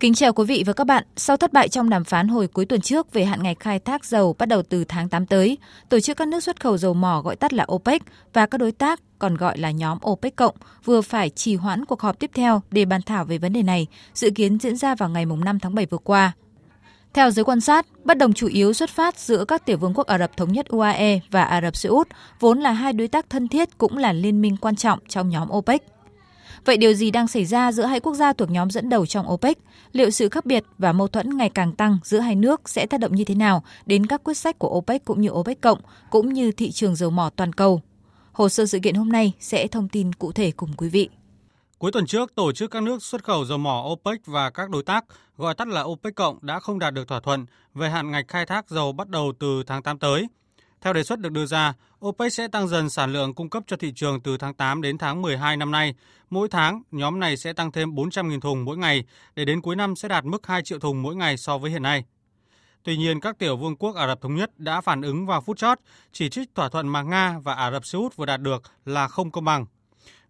Kính chào quý vị và các bạn. Sau thất bại trong đàm phán hồi cuối tuần trước về hạn ngày khai thác dầu bắt đầu từ tháng 8 tới, tổ chức các nước xuất khẩu dầu mỏ gọi tắt là OPEC và các đối tác còn gọi là nhóm OPEC cộng vừa phải trì hoãn cuộc họp tiếp theo để bàn thảo về vấn đề này, dự kiến diễn ra vào ngày 5 tháng 7 vừa qua. Theo giới quan sát, bất đồng chủ yếu xuất phát giữa các tiểu vương quốc Ả Rập Thống nhất UAE và Ả Rập Xê Út, vốn là hai đối tác thân thiết cũng là liên minh quan trọng trong nhóm OPEC. Vậy điều gì đang xảy ra giữa hai quốc gia thuộc nhóm dẫn đầu trong OPEC? Liệu sự khác biệt và mâu thuẫn ngày càng tăng giữa hai nước sẽ tác động như thế nào đến các quyết sách của OPEC cũng như OPEC cộng, cũng như thị trường dầu mỏ toàn cầu? Hồ sơ sự kiện hôm nay sẽ thông tin cụ thể cùng quý vị. Cuối tuần trước, tổ chức các nước xuất khẩu dầu mỏ OPEC và các đối tác, gọi tắt là OPEC cộng đã không đạt được thỏa thuận về hạn ngạch khai thác dầu bắt đầu từ tháng 8 tới. Theo đề xuất được đưa ra, OPEC sẽ tăng dần sản lượng cung cấp cho thị trường từ tháng 8 đến tháng 12 năm nay. Mỗi tháng, nhóm này sẽ tăng thêm 400.000 thùng mỗi ngày, để đến cuối năm sẽ đạt mức 2 triệu thùng mỗi ngày so với hiện nay. Tuy nhiên, các tiểu vương quốc Ả Rập Thống Nhất đã phản ứng vào phút chót, chỉ trích thỏa thuận mà Nga và Ả Rập Xê Út vừa đạt được là không công bằng.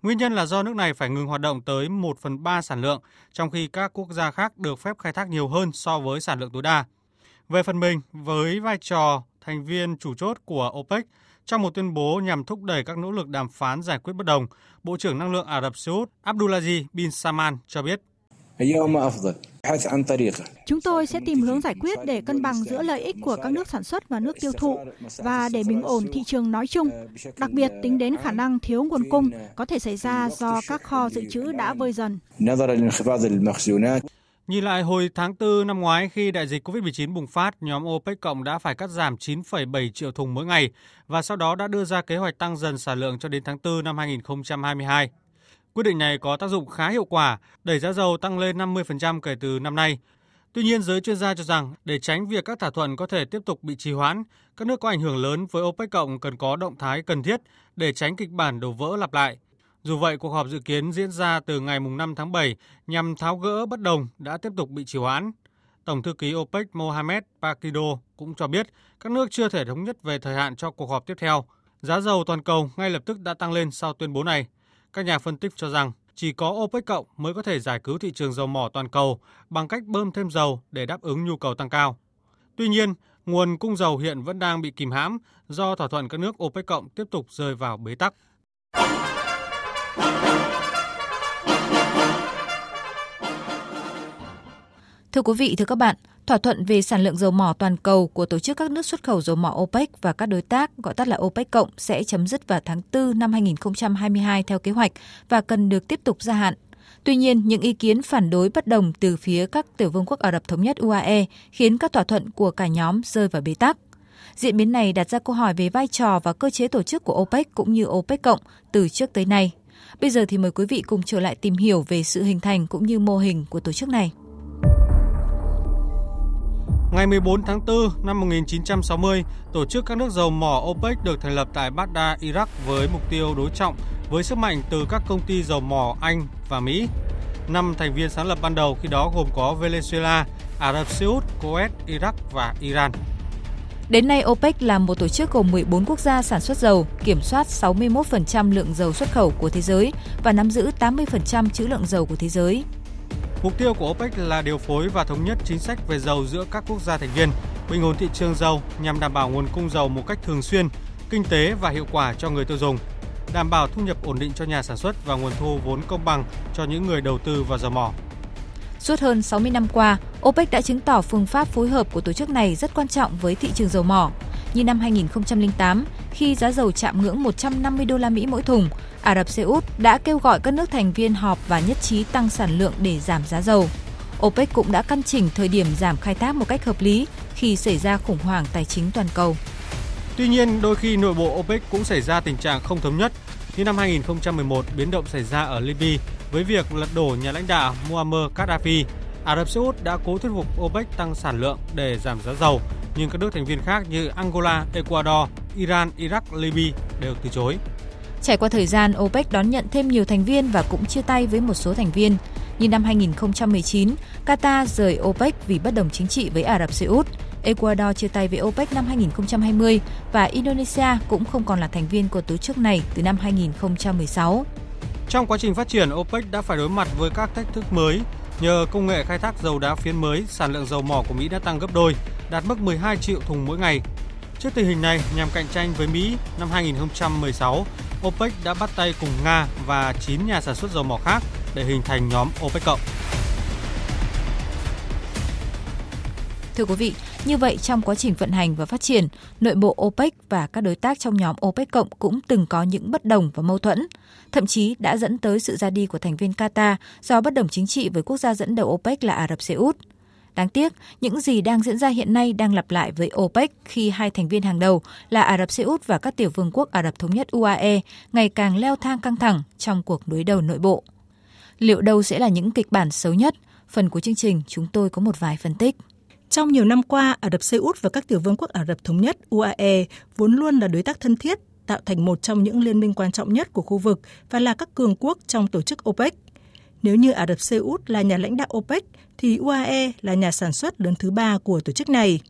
Nguyên nhân là do nước này phải ngừng hoạt động tới 1 phần 3 sản lượng, trong khi các quốc gia khác được phép khai thác nhiều hơn so với sản lượng tối đa. Về phần mình, với vai trò thành viên chủ chốt của OPEC, trong một tuyên bố nhằm thúc đẩy các nỗ lực đàm phán giải quyết bất đồng, Bộ trưởng Năng lượng Ả Rập Xê Út Abdulaziz bin Salman cho biết. Chúng tôi sẽ tìm hướng giải quyết để cân bằng giữa lợi ích của các nước sản xuất và nước tiêu thụ và để bình ổn thị trường nói chung, đặc biệt tính đến khả năng thiếu nguồn cung có thể xảy ra do các kho dự trữ đã vơi dần. Nhìn lại hồi tháng 4 năm ngoái khi đại dịch COVID-19 bùng phát, nhóm OPEC cộng đã phải cắt giảm 9,7 triệu thùng mỗi ngày và sau đó đã đưa ra kế hoạch tăng dần sản lượng cho đến tháng 4 năm 2022. Quyết định này có tác dụng khá hiệu quả, đẩy giá dầu tăng lên 50% kể từ năm nay. Tuy nhiên, giới chuyên gia cho rằng để tránh việc các thỏa thuận có thể tiếp tục bị trì hoãn, các nước có ảnh hưởng lớn với OPEC cộng cần có động thái cần thiết để tránh kịch bản đổ vỡ lặp lại. Dù vậy, cuộc họp dự kiến diễn ra từ ngày 5 tháng 7 nhằm tháo gỡ bất đồng đã tiếp tục bị trì hoãn. Tổng thư ký OPEC Mohamed Pakido cũng cho biết các nước chưa thể thống nhất về thời hạn cho cuộc họp tiếp theo. Giá dầu toàn cầu ngay lập tức đã tăng lên sau tuyên bố này. Các nhà phân tích cho rằng chỉ có OPEC cộng mới có thể giải cứu thị trường dầu mỏ toàn cầu bằng cách bơm thêm dầu để đáp ứng nhu cầu tăng cao. Tuy nhiên, nguồn cung dầu hiện vẫn đang bị kìm hãm do thỏa thuận các nước OPEC cộng tiếp tục rơi vào bế tắc. Thưa quý vị, thưa các bạn, thỏa thuận về sản lượng dầu mỏ toàn cầu của tổ chức các nước xuất khẩu dầu mỏ OPEC và các đối tác gọi tắt là OPEC cộng sẽ chấm dứt vào tháng 4 năm 2022 theo kế hoạch và cần được tiếp tục gia hạn. Tuy nhiên, những ý kiến phản đối bất đồng từ phía các tiểu vương quốc Ả Rập Thống nhất UAE khiến các thỏa thuận của cả nhóm rơi vào bế tắc. Diễn biến này đặt ra câu hỏi về vai trò và cơ chế tổ chức của OPEC cũng như OPEC cộng từ trước tới nay. Bây giờ thì mời quý vị cùng trở lại tìm hiểu về sự hình thành cũng như mô hình của tổ chức này. Ngày 14 tháng 4 năm 1960, tổ chức các nước dầu mỏ OPEC được thành lập tại Baghdad, Iraq với mục tiêu đối trọng với sức mạnh từ các công ty dầu mỏ Anh và Mỹ. Năm thành viên sáng lập ban đầu khi đó gồm có Venezuela, Ả Rập Xê Út, Kuwait, Iraq và Iran. Đến nay, OPEC là một tổ chức gồm 14 quốc gia sản xuất dầu, kiểm soát 61% lượng dầu xuất khẩu của thế giới và nắm giữ 80% trữ lượng dầu của thế giới. Mục tiêu của OPEC là điều phối và thống nhất chính sách về dầu giữa các quốc gia thành viên, bình ổn thị trường dầu nhằm đảm bảo nguồn cung dầu một cách thường xuyên, kinh tế và hiệu quả cho người tiêu dùng, đảm bảo thu nhập ổn định cho nhà sản xuất và nguồn thu vốn công bằng cho những người đầu tư vào dầu mỏ. Suốt hơn 60 năm qua, OPEC đã chứng tỏ phương pháp phối hợp của tổ chức này rất quan trọng với thị trường dầu mỏ. Như năm 2008, khi giá dầu chạm ngưỡng 150 đô la Mỹ mỗi thùng, Ả Rập Xê Út đã kêu gọi các nước thành viên họp và nhất trí tăng sản lượng để giảm giá dầu. OPEC cũng đã căn chỉnh thời điểm giảm khai thác một cách hợp lý khi xảy ra khủng hoảng tài chính toàn cầu. Tuy nhiên, đôi khi nội bộ OPEC cũng xảy ra tình trạng không thống nhất. Như năm 2011, biến động xảy ra ở Libya với việc lật đổ nhà lãnh đạo Muammar Gaddafi. Ả Rập Xê Út đã cố thuyết phục OPEC tăng sản lượng để giảm giá dầu nhưng các nước thành viên khác như Angola, Ecuador, Iran, Iraq, Libya đều từ chối. Trải qua thời gian, OPEC đón nhận thêm nhiều thành viên và cũng chia tay với một số thành viên. Như năm 2019, Qatar rời OPEC vì bất đồng chính trị với Ả Rập Xê Út. Ecuador chia tay với OPEC năm 2020 và Indonesia cũng không còn là thành viên của tổ chức này từ năm 2016. Trong quá trình phát triển, OPEC đã phải đối mặt với các thách thức mới. Nhờ công nghệ khai thác dầu đá phiến mới, sản lượng dầu mỏ của Mỹ đã tăng gấp đôi, đạt mức 12 triệu thùng mỗi ngày. Trước tình hình này, nhằm cạnh tranh với Mỹ, năm 2016, OPEC đã bắt tay cùng Nga và 9 nhà sản xuất dầu mỏ khác để hình thành nhóm OPEC cộng. Thưa quý vị, như vậy trong quá trình vận hành và phát triển, nội bộ OPEC và các đối tác trong nhóm OPEC cộng cũng từng có những bất đồng và mâu thuẫn, thậm chí đã dẫn tới sự ra đi của thành viên Qatar do bất đồng chính trị với quốc gia dẫn đầu OPEC là Ả Rập Xê Út. Đáng tiếc, những gì đang diễn ra hiện nay đang lặp lại với OPEC khi hai thành viên hàng đầu là Ả Rập Xê Út và các tiểu vương quốc Ả Rập Thống nhất UAE ngày càng leo thang căng thẳng trong cuộc đối đầu nội bộ. Liệu đâu sẽ là những kịch bản xấu nhất? Phần của chương trình chúng tôi có một vài phân tích. Trong nhiều năm qua, Ả Rập Xê Út và các tiểu vương quốc Ả Rập Thống nhất UAE vốn luôn là đối tác thân thiết, tạo thành một trong những liên minh quan trọng nhất của khu vực và là các cường quốc trong tổ chức OPEC. Nếu như Ả Rập Xê Út là nhà lãnh đạo OPEC, thì UAE là nhà sản xuất lớn thứ ba của tổ chức này.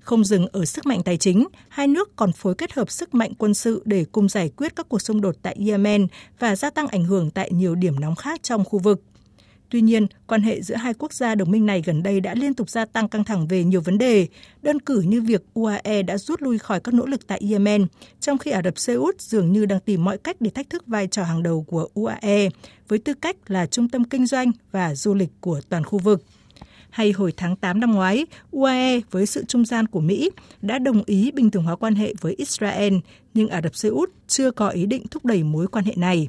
Không dừng ở sức mạnh tài chính, hai nước còn phối kết hợp sức mạnh quân sự để cùng giải quyết các cuộc xung đột tại Yemen và gia tăng ảnh hưởng tại nhiều điểm nóng khác trong khu vực. Tuy nhiên, quan hệ giữa hai quốc gia đồng minh này gần đây đã liên tục gia tăng căng thẳng về nhiều vấn đề, đơn cử như việc UAE đã rút lui khỏi các nỗ lực tại Yemen, trong khi Ả Rập Xê Út dường như đang tìm mọi cách để thách thức vai trò hàng đầu của UAE với tư cách là trung tâm kinh doanh và du lịch của toàn khu vực. Hay hồi tháng 8 năm ngoái, UAE với sự trung gian của Mỹ đã đồng ý bình thường hóa quan hệ với Israel, nhưng Ả Rập Xê Út chưa có ý định thúc đẩy mối quan hệ này.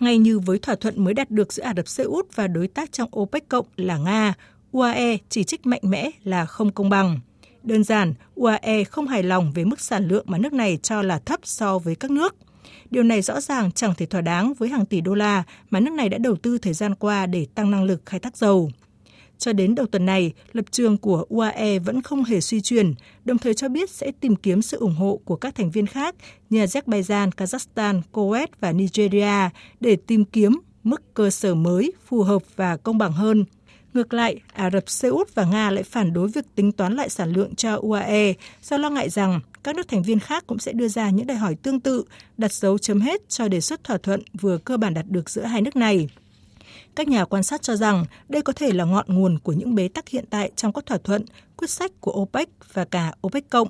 Ngay như với thỏa thuận mới đạt được giữa Ả Rập Xê Út và đối tác trong OPEC cộng là Nga, UAE chỉ trích mạnh mẽ là không công bằng. Đơn giản, UAE không hài lòng về mức sản lượng mà nước này cho là thấp so với các nước. Điều này rõ ràng chẳng thể thỏa đáng với hàng tỷ đô la mà nước này đã đầu tư thời gian qua để tăng năng lực khai thác dầu. Cho đến đầu tuần này, lập trường của UAE vẫn không hề suy chuyển, đồng thời cho biết sẽ tìm kiếm sự ủng hộ của các thành viên khác như Azerbaijan, Kazakhstan, Kuwait và Nigeria để tìm kiếm mức cơ sở mới phù hợp và công bằng hơn. Ngược lại, Ả Rập Xê Út và Nga lại phản đối việc tính toán lại sản lượng cho UAE do lo ngại rằng các nước thành viên khác cũng sẽ đưa ra những đòi hỏi tương tự, đặt dấu chấm hết cho đề xuất thỏa thuận vừa cơ bản đạt được giữa hai nước này. Các nhà quan sát cho rằng đây có thể là ngọn nguồn của những bế tắc hiện tại trong các thỏa thuận, quyết sách của OPEC và cả OPEC cộng.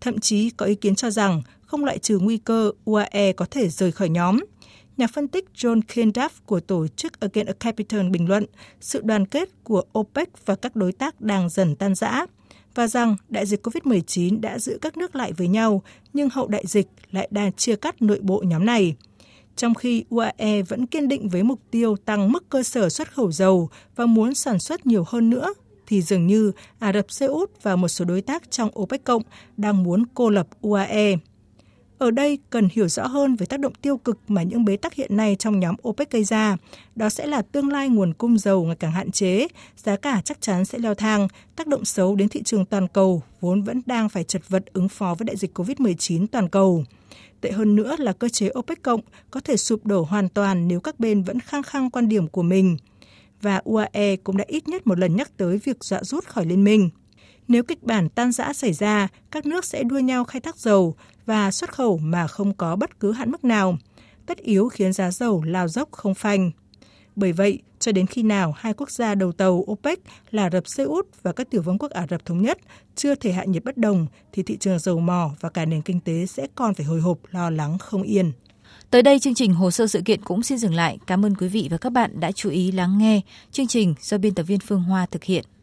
Thậm chí có ý kiến cho rằng không loại trừ nguy cơ UAE có thể rời khỏi nhóm. Nhà phân tích John Kenduff của tổ chức Again a Capital bình luận sự đoàn kết của OPEC và các đối tác đang dần tan rã và rằng đại dịch COVID-19 đã giữ các nước lại với nhau, nhưng hậu đại dịch lại đang chia cắt nội bộ nhóm này trong khi UAE vẫn kiên định với mục tiêu tăng mức cơ sở xuất khẩu dầu và muốn sản xuất nhiều hơn nữa, thì dường như Ả Rập Xê Út và một số đối tác trong OPEC cộng đang muốn cô lập UAE. Ở đây cần hiểu rõ hơn về tác động tiêu cực mà những bế tắc hiện nay trong nhóm OPEC gây ra. Đó sẽ là tương lai nguồn cung dầu ngày càng hạn chế, giá cả chắc chắn sẽ leo thang, tác động xấu đến thị trường toàn cầu vốn vẫn đang phải chật vật ứng phó với đại dịch COVID-19 toàn cầu. Tệ hơn nữa là cơ chế OPEC cộng có thể sụp đổ hoàn toàn nếu các bên vẫn khăng khăng quan điểm của mình. Và UAE cũng đã ít nhất một lần nhắc tới việc dọa rút khỏi liên minh. Nếu kịch bản tan rã xảy ra, các nước sẽ đua nhau khai thác dầu và xuất khẩu mà không có bất cứ hạn mức nào. Tất yếu khiến giá dầu lao dốc không phanh. Bởi vậy, cho đến khi nào hai quốc gia đầu tàu OPEC là Ả Rập Xê Út và các tiểu vương quốc Ả Rập Thống Nhất chưa thể hạ nhiệt bất đồng thì thị trường dầu mỏ và cả nền kinh tế sẽ còn phải hồi hộp lo lắng không yên. Tới đây chương trình hồ sơ sự kiện cũng xin dừng lại. Cảm ơn quý vị và các bạn đã chú ý lắng nghe. Chương trình do biên tập viên Phương Hoa thực hiện.